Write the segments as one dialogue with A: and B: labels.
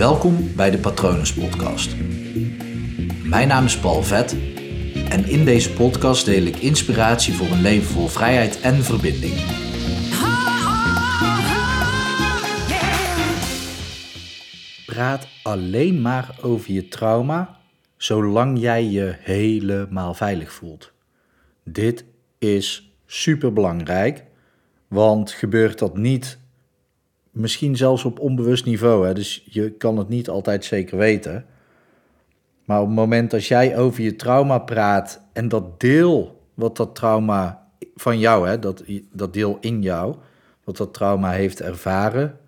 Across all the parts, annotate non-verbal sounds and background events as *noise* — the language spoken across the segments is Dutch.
A: Welkom bij de Patronus Podcast. Mijn naam is Paul Vet en in deze podcast deel ik inspiratie voor een leven vol vrijheid en verbinding. Praat alleen maar over je trauma zolang jij je helemaal veilig voelt. Dit is super belangrijk, want gebeurt dat niet, misschien zelfs op onbewust niveau, hè, dus je kan het niet altijd zeker weten. Maar op het moment dat jij over je trauma praat en dat deel wat dat trauma van jou, hè, dat, dat deel in jou, wat dat trauma heeft ervaren,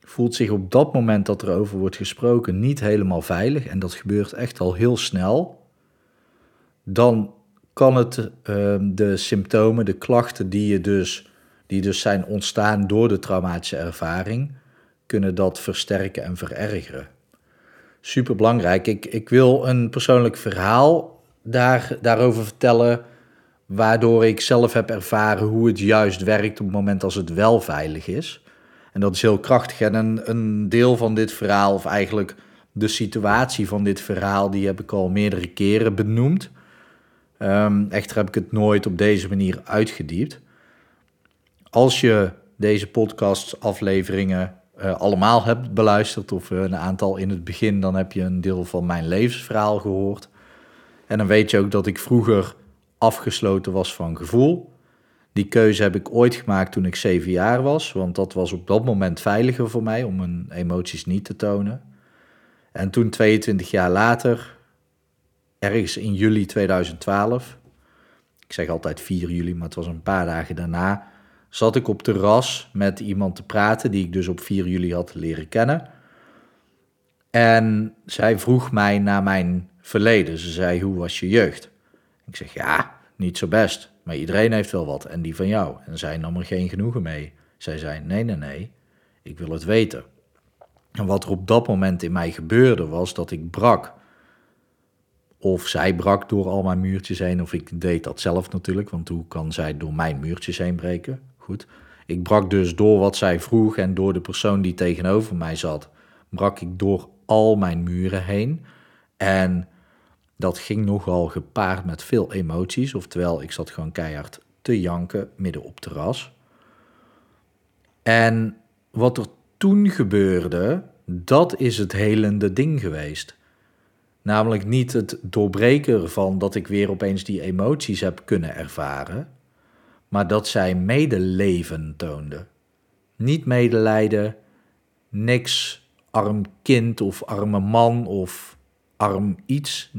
A: voelt zich op dat moment dat er over wordt gesproken niet helemaal veilig, en dat gebeurt echt al heel snel, dan kan het ehm, de symptomen, de klachten die, je dus, die dus zijn ontstaan door de traumatische ervaring, kunnen dat versterken en verergeren. Super belangrijk. Ik, ik wil een persoonlijk verhaal daar, daarover vertellen, waardoor ik zelf heb ervaren hoe het juist werkt op het moment als het wel veilig is. En dat is heel krachtig. En een, een deel van dit verhaal, of eigenlijk de situatie van dit verhaal, die heb ik al meerdere keren benoemd. Um, echter heb ik het nooit op deze manier uitgediept. Als je deze podcast-afleveringen uh, allemaal hebt beluisterd, of een aantal in het begin, dan heb je een deel van mijn levensverhaal gehoord. En dan weet je ook dat ik vroeger afgesloten was van gevoel. Die keuze heb ik ooit gemaakt toen ik zeven jaar was, want dat was op dat moment veiliger voor mij om mijn emoties niet te tonen. En toen, 22 jaar later, ergens in juli 2012, ik zeg altijd 4 juli, maar het was een paar dagen daarna, zat ik op terras met iemand te praten die ik dus op 4 juli had leren kennen. En zij vroeg mij naar mijn verleden. Ze zei: Hoe was je jeugd? Ik zeg: Ja, niet zo best. Maar iedereen heeft wel wat en die van jou. En zij nam er geen genoegen mee. Zij zei: Nee, nee, nee, ik wil het weten. En wat er op dat moment in mij gebeurde was dat ik brak. Of zij brak door al mijn muurtjes heen, of ik deed dat zelf natuurlijk, want hoe kan zij door mijn muurtjes heen breken? Ik brak dus door wat zij vroeg en door de persoon die tegenover mij zat, brak ik door al mijn muren heen. En dat ging nogal gepaard met veel emoties, oftewel ik zat gewoon keihard te janken midden op terras. En wat er toen gebeurde, dat is het helende ding geweest. Namelijk niet het doorbreken ervan dat ik weer opeens die emoties heb kunnen ervaren, maar dat zij medeleven toonde. Niet medelijden, niks arm kind of arme man of arm iets,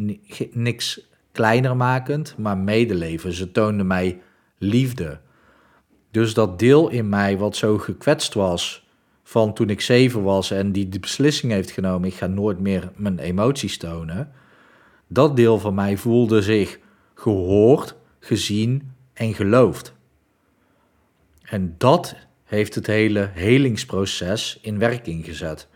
A: niks kleiner makend, maar medeleven. Ze toonde mij liefde. Dus dat deel in mij wat zo gekwetst was van toen ik zeven was en die de beslissing heeft genomen, ik ga nooit meer mijn emoties tonen. Dat deel van mij voelde zich gehoord, gezien en geloofd. En dat heeft het hele helingsproces in werking gezet.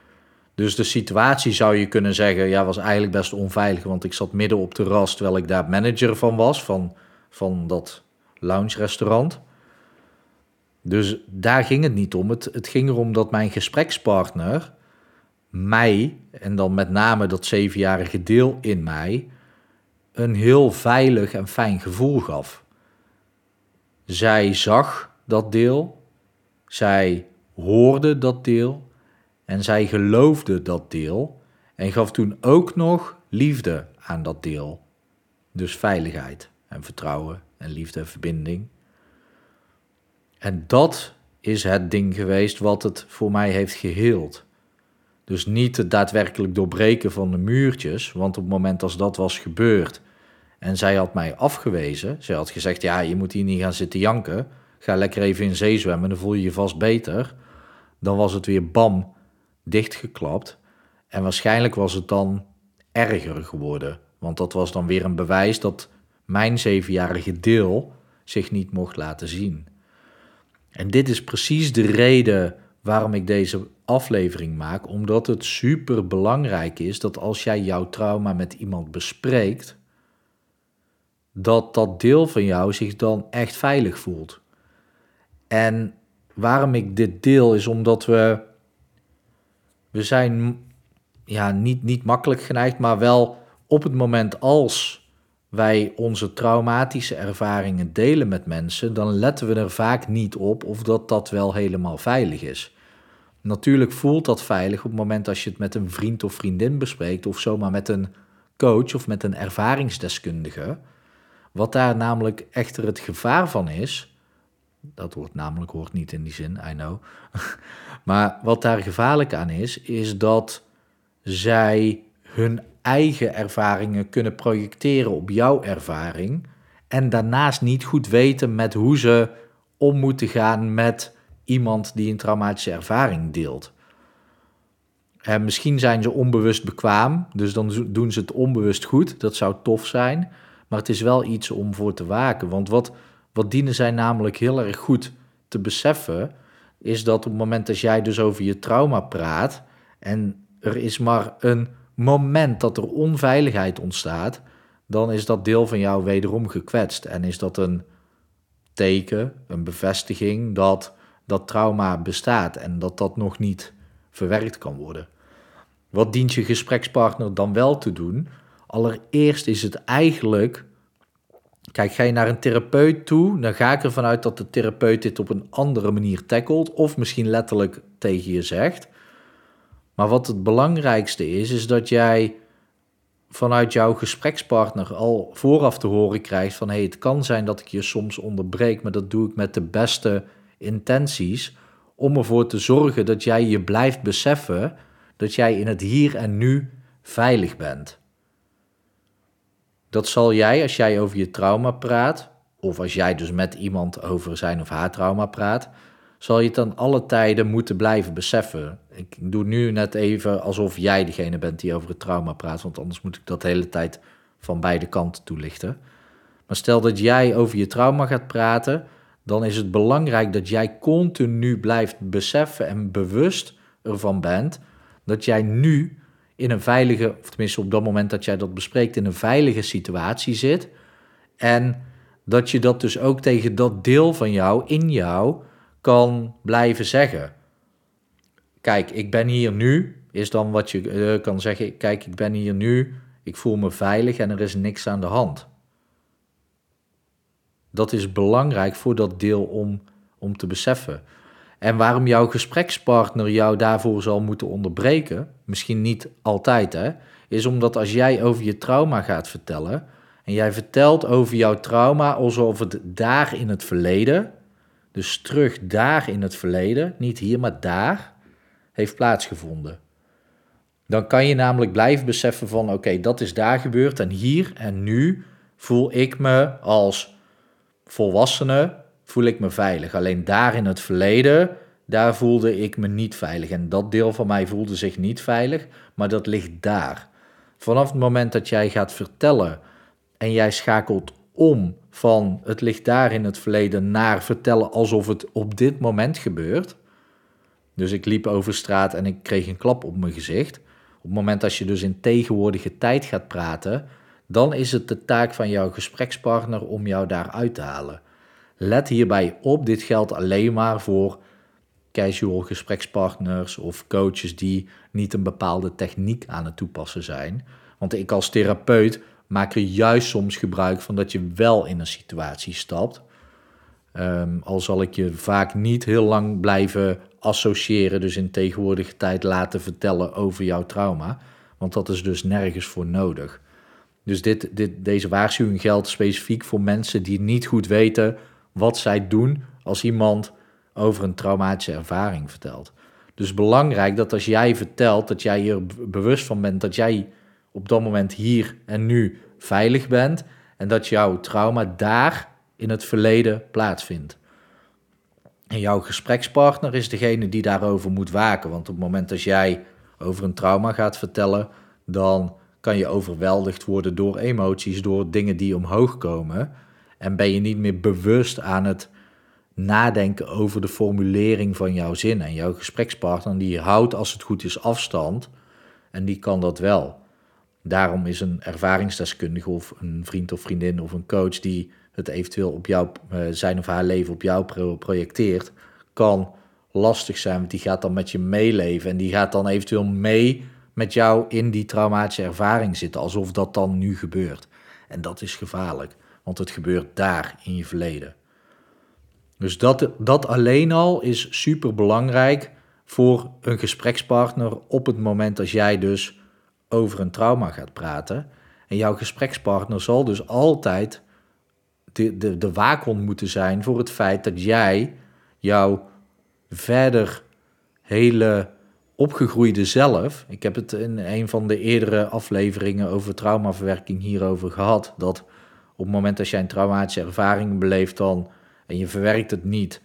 A: Dus de situatie zou je kunnen zeggen, ja, was eigenlijk best onveilig, want ik zat midden op de rast terwijl ik daar manager van was, van, van dat lounge restaurant. Dus daar ging het niet om. Het, het ging erom dat mijn gesprekspartner mij, en dan met name dat zevenjarige deel in mij, een heel veilig en fijn gevoel gaf. Zij zag dat deel, zij hoorde dat deel en zij geloofde dat deel en gaf toen ook nog liefde aan dat deel. Dus veiligheid en vertrouwen en liefde en verbinding. En dat is het ding geweest wat het voor mij heeft geheeld. Dus niet het daadwerkelijk doorbreken van de muurtjes, want op het moment als dat was gebeurd en zij had mij afgewezen, zij had gezegd: Ja, je moet hier niet gaan zitten janken, ga lekker even in zee zwemmen, dan voel je je vast beter. Dan was het weer bam, dichtgeklapt. En waarschijnlijk was het dan erger geworden, want dat was dan weer een bewijs dat mijn zevenjarige deel zich niet mocht laten zien. En dit is precies de reden waarom ik deze aflevering maak, omdat het super belangrijk is dat als jij jouw trauma met iemand bespreekt, dat dat deel van jou zich dan echt veilig voelt. En waarom ik dit deel is omdat we we zijn ja, niet, niet makkelijk geneigd, maar wel op het moment als wij onze traumatische ervaringen delen met mensen, dan letten we er vaak niet op of dat dat wel helemaal veilig is. Natuurlijk voelt dat veilig op het moment als je het met een vriend of vriendin bespreekt, of zomaar met een coach of met een ervaringsdeskundige. Wat daar namelijk echter het gevaar van is, dat woord namelijk hoort niet in die zin, I know. *laughs* maar wat daar gevaarlijk aan is, is dat zij hun eigen ervaringen kunnen projecteren op jouw ervaring. En daarnaast niet goed weten met hoe ze om moeten gaan met iemand die een traumatische ervaring deelt. En misschien zijn ze onbewust bekwaam, dus dan doen ze het onbewust goed. Dat zou tof zijn. Maar het is wel iets om voor te waken. Want wat, wat dienen zij namelijk heel erg goed te beseffen, is dat op het moment dat jij dus over je trauma praat en er is maar een moment dat er onveiligheid ontstaat, dan is dat deel van jou wederom gekwetst. En is dat een teken, een bevestiging dat dat trauma bestaat en dat dat nog niet verwerkt kan worden. Wat dient je gesprekspartner dan wel te doen? Allereerst is het eigenlijk. Kijk, ga je naar een therapeut toe, dan ga ik ervan uit dat de therapeut dit op een andere manier tackelt, of misschien letterlijk tegen je zegt. Maar wat het belangrijkste is, is dat jij vanuit jouw gesprekspartner al vooraf te horen krijgt van hey, het kan zijn dat ik je soms onderbreek, maar dat doe ik met de beste intenties om ervoor te zorgen dat jij je blijft beseffen dat jij in het hier en nu veilig bent. Dat zal jij als jij over je trauma praat, of als jij dus met iemand over zijn of haar trauma praat, zal je het dan alle tijden moeten blijven beseffen. Ik doe nu net even alsof jij degene bent die over het trauma praat, want anders moet ik dat de hele tijd van beide kanten toelichten. Maar stel dat jij over je trauma gaat praten, dan is het belangrijk dat jij continu blijft beseffen en bewust ervan bent dat jij nu in een veilige, of tenminste op dat moment dat jij dat bespreekt, in een veilige situatie zit. En dat je dat dus ook tegen dat deel van jou, in jou, kan blijven zeggen. Kijk, ik ben hier nu, is dan wat je uh, kan zeggen. Kijk, ik ben hier nu, ik voel me veilig en er is niks aan de hand. Dat is belangrijk voor dat deel om, om te beseffen. En waarom jouw gesprekspartner jou daarvoor zal moeten onderbreken, misschien niet altijd, hè, is omdat als jij over je trauma gaat vertellen en jij vertelt over jouw trauma alsof het daar in het verleden, dus terug daar in het verleden, niet hier, maar daar, heeft plaatsgevonden. Dan kan je namelijk blijven beseffen van oké, dat is daar gebeurd en hier en nu voel ik me als volwassene, voel ik me veilig. Alleen daar in het verleden, daar voelde ik me niet veilig. En dat deel van mij voelde zich niet veilig, maar dat ligt daar. Vanaf het moment dat jij gaat vertellen en jij schakelt om van het ligt daar in het verleden naar vertellen alsof het op dit moment gebeurt. Dus ik liep over straat en ik kreeg een klap op mijn gezicht. Op het moment dat je dus in tegenwoordige tijd gaat praten, dan is het de taak van jouw gesprekspartner om jou daar uit te halen. Let hierbij op, dit geldt alleen maar voor casual gesprekspartners of coaches die niet een bepaalde techniek aan het toepassen zijn. Want ik als therapeut maak er juist soms gebruik van dat je wel in een situatie stapt. Um, al zal ik je vaak niet heel lang blijven associëren, dus in tegenwoordige tijd laten vertellen over jouw trauma. Want dat is dus nergens voor nodig. Dus dit, dit, deze waarschuwing geldt specifiek voor mensen die niet goed weten wat zij doen als iemand over een traumatische ervaring vertelt. Dus belangrijk dat als jij vertelt dat jij hier bewust van bent dat jij op dat moment hier en nu veilig bent en dat jouw trauma daar in het verleden plaatsvindt. En jouw gesprekspartner is degene die daarover moet waken, want op het moment dat jij over een trauma gaat vertellen, dan kan je overweldigd worden door emoties, door dingen die omhoog komen. En ben je niet meer bewust aan het nadenken over de formulering van jouw zin. En jouw gesprekspartner die houdt als het goed is afstand en die kan dat wel. Daarom is een ervaringsdeskundige of een vriend of vriendin of een coach die het eventueel op jou, eh, zijn of haar leven op jou projecteert, kan lastig zijn. Want die gaat dan met je meeleven en die gaat dan eventueel mee met jou in die traumatische ervaring zitten, alsof dat dan nu gebeurt. En dat is gevaarlijk, want het gebeurt daar in je verleden. Dus dat, dat alleen al is super belangrijk voor een gesprekspartner op het moment als jij dus over een trauma gaat praten. En jouw gesprekspartner zal dus altijd de, de, de waakhond moeten zijn voor het feit dat jij jouw verder hele opgegroeide zelf. Ik heb het in een van de eerdere afleveringen over traumaverwerking hierover gehad. Dat op het moment dat jij een traumatische ervaring beleeft dan en je verwerkt het niet,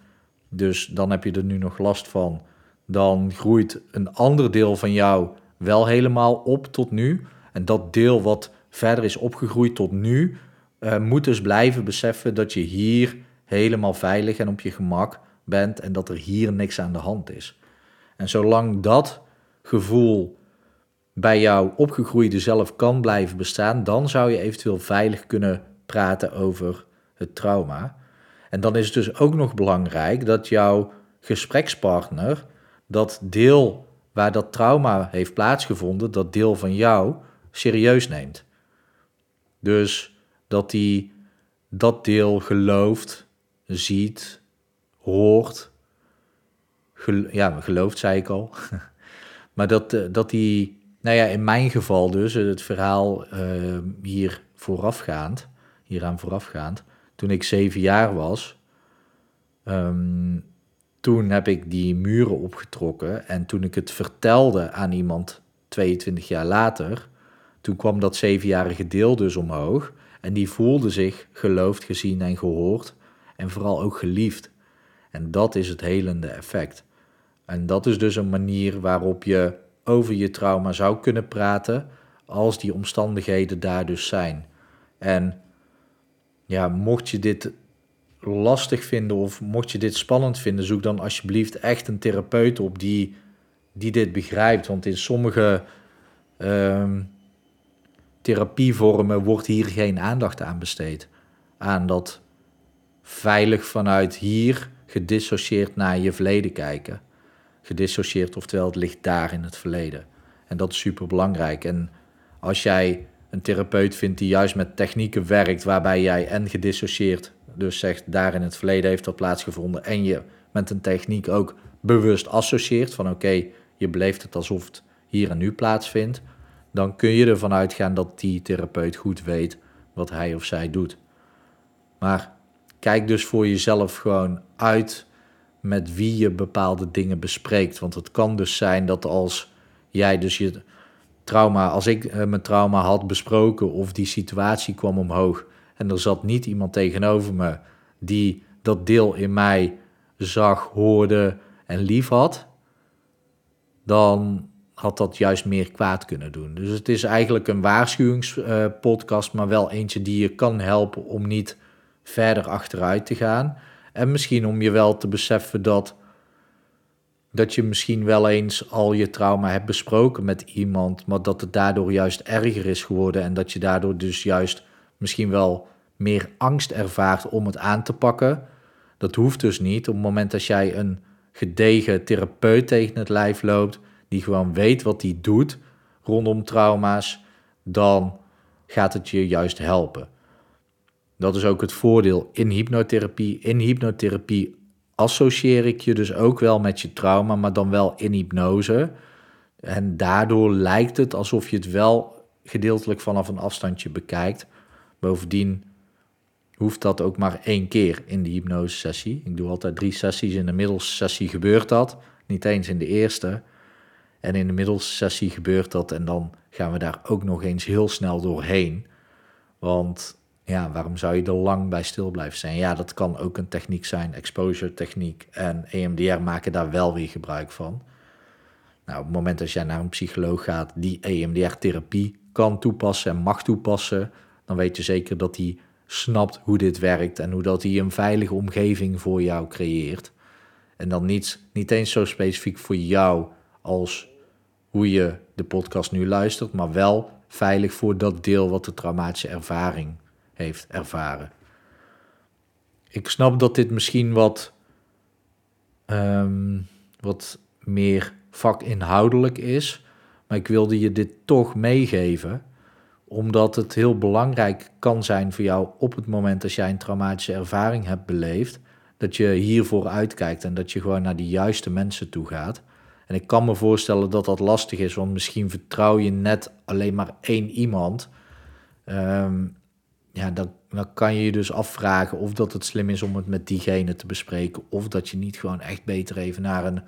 A: dus dan heb je er nu nog last van. Dan groeit een ander deel van jou wel helemaal op tot nu. En dat deel wat verder is opgegroeid tot nu, uh, moet dus blijven beseffen dat je hier helemaal veilig en op je gemak bent en dat er hier niks aan de hand is. En zolang dat gevoel bij jouw opgegroeide zelf kan blijven bestaan, dan zou je eventueel veilig kunnen praten over het trauma. En dan is het dus ook nog belangrijk dat jouw gesprekspartner dat deel waar dat trauma heeft plaatsgevonden, dat deel van jou, serieus neemt. Dus dat hij dat deel gelooft, ziet, hoort. ja, gelooft zei ik al. *laughs* maar dat, uh, dat hij, nou ja, in mijn geval dus, het verhaal uh, hier voorafgaand, hieraan voorafgaand, toen ik zeven jaar was, um, toen heb ik die muren opgetrokken. En toen ik het vertelde aan iemand 22 jaar later, toen kwam dat zevenjarige deel dus omhoog. En die voelde zich geloofd, gezien en gehoord. En vooral ook geliefd. En dat is het helende effect. En dat is dus een manier waarop je over je trauma zou kunnen praten. Als die omstandigheden daar dus zijn. En ja, mocht je dit lastig vinden of mocht je dit spannend vinden, zoek dan alsjeblieft echt een therapeut op die, die dit begrijpt. Want in sommige ehm, therapievormen wordt hier geen aandacht aan besteed. Aan dat veilig vanuit hier gedissocieerd naar je verleden kijken. Gedissocieerd, oftewel het ligt daar in het verleden. En dat is super belangrijk. En als jij een therapeut vindt die juist met technieken werkt waarbij jij en gedissocieerd dus zegt daar in het verleden heeft dat plaatsgevonden en je met een techniek ook bewust associeert van oké, je beleeft het alsof het hier en nu plaatsvindt, dan kun je ervan uitgaan dat die therapeut goed weet wat hij of zij doet. Maar kijk dus voor jezelf gewoon uit met wie je bepaalde dingen bespreekt. Want het kan dus zijn dat als jij dus je trauma, als ik eh, mijn trauma had besproken of die situatie kwam omhoog en er zat niet iemand tegenover me die dat deel in mij zag, hoorde en lief had, dan had dat juist meer kwaad kunnen doen. Dus het is eigenlijk een waarschuwingspodcast, maar wel eentje die je kan helpen om niet verder achteruit te gaan. En misschien om je wel te beseffen dat, dat je misschien wel eens al je trauma hebt besproken met iemand, maar dat het daardoor juist erger is geworden en dat je daardoor dus juist misschien wel meer angst ervaart om het aan te pakken. Dat hoeft dus niet. Op het moment dat jij een gedegen therapeut tegen het lijf loopt, die gewoon weet wat hij doet rondom trauma's, dan gaat het je juist helpen. Dat is ook het voordeel in hypnotherapie. In hypnotherapie associeer ik je dus ook wel met je trauma, maar dan wel in hypnose. En daardoor lijkt het alsof je het wel gedeeltelijk vanaf een afstandje bekijkt. Bovendien hoeft dat ook maar één keer in de hypnosesessie. Ik doe altijd drie sessies. In de middelsessie gebeurt dat. Niet eens in de eerste. En in de middelsessie gebeurt dat. En dan gaan we daar ook nog eens heel snel doorheen. Want ja, waarom zou je er lang bij stil blijven zijn? Ja, dat kan ook een techniek zijn, exposure techniek. En EMDR maken daar wel weer gebruik van. Nou, op het moment dat jij naar een psycholoog gaat die EMDR-therapie kan toepassen en mag toepassen, dan weet je zeker dat die snapt hoe dit werkt en hoe dat hij een veilige omgeving voor jou creëert. En dan niet, niet eens zo specifiek voor jou als hoe je de podcast nu luistert, maar wel veilig voor dat deel wat de traumatische ervaring heeft ervaren. Ik snap dat dit misschien wat, um, wat meer vakinhoudelijk is, Maar ik wilde je dit toch meegeven, omdat het heel belangrijk kan zijn voor jou op het moment als jij een traumatische ervaring hebt beleefd, dat je hiervoor uitkijkt en dat je gewoon naar de juiste mensen toe gaat. En ik kan me voorstellen dat dat lastig is, want misschien vertrouw je net alleen maar één iemand. Ehm, ja, dan, kan je je dus afvragen of dat het slim is om het met diegene te bespreken. Of dat je niet gewoon echt beter even naar een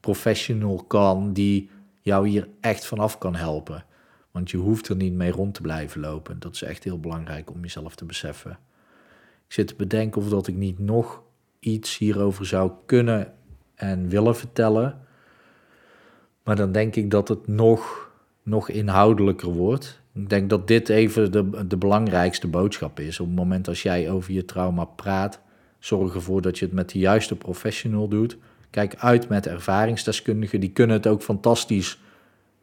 A: professional kan die jou hier echt vanaf kan helpen. Want je hoeft er niet mee rond te blijven lopen. Dat is echt heel belangrijk om jezelf te beseffen. Ik zit te bedenken of dat ik niet nog iets hierover zou kunnen en willen vertellen. Maar dan denk ik dat het nog, nog inhoudelijker wordt. Ik denk dat dit even de, de belangrijkste boodschap is. Op het moment als jij over je trauma praat, zorg ervoor dat je het met de juiste professional doet. Kijk uit met ervaringsdeskundigen. Die kunnen het ook fantastisch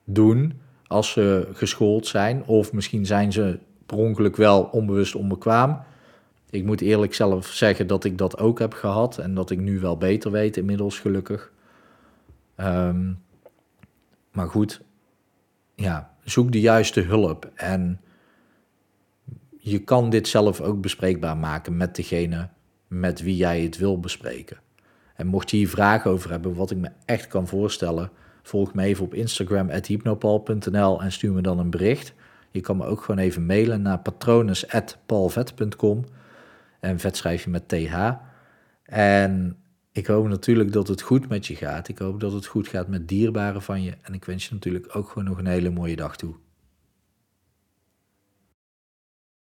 A: doen als ze geschoold zijn. Of misschien zijn ze per ongeluk wel onbewust onbekwaam. Ik moet eerlijk zelf zeggen dat ik dat ook heb gehad. En dat ik nu wel beter weet, inmiddels gelukkig. Um, maar goed, ja, zoek de juiste hulp. En je kan dit zelf ook bespreekbaar maken met degene met wie jij het wil bespreken. En mocht je hier vragen over hebben, wat ik me echt kan voorstellen, volg me even op Instagram hypnopal.nl en stuur me dan een bericht. Je kan me ook gewoon even mailen naar patronus.palvet.com en vet schrijf je met TH. En ik hoop natuurlijk dat het goed met je gaat. Ik hoop dat het goed gaat met dierbaren van je. En ik wens je natuurlijk ook gewoon nog een hele mooie dag toe.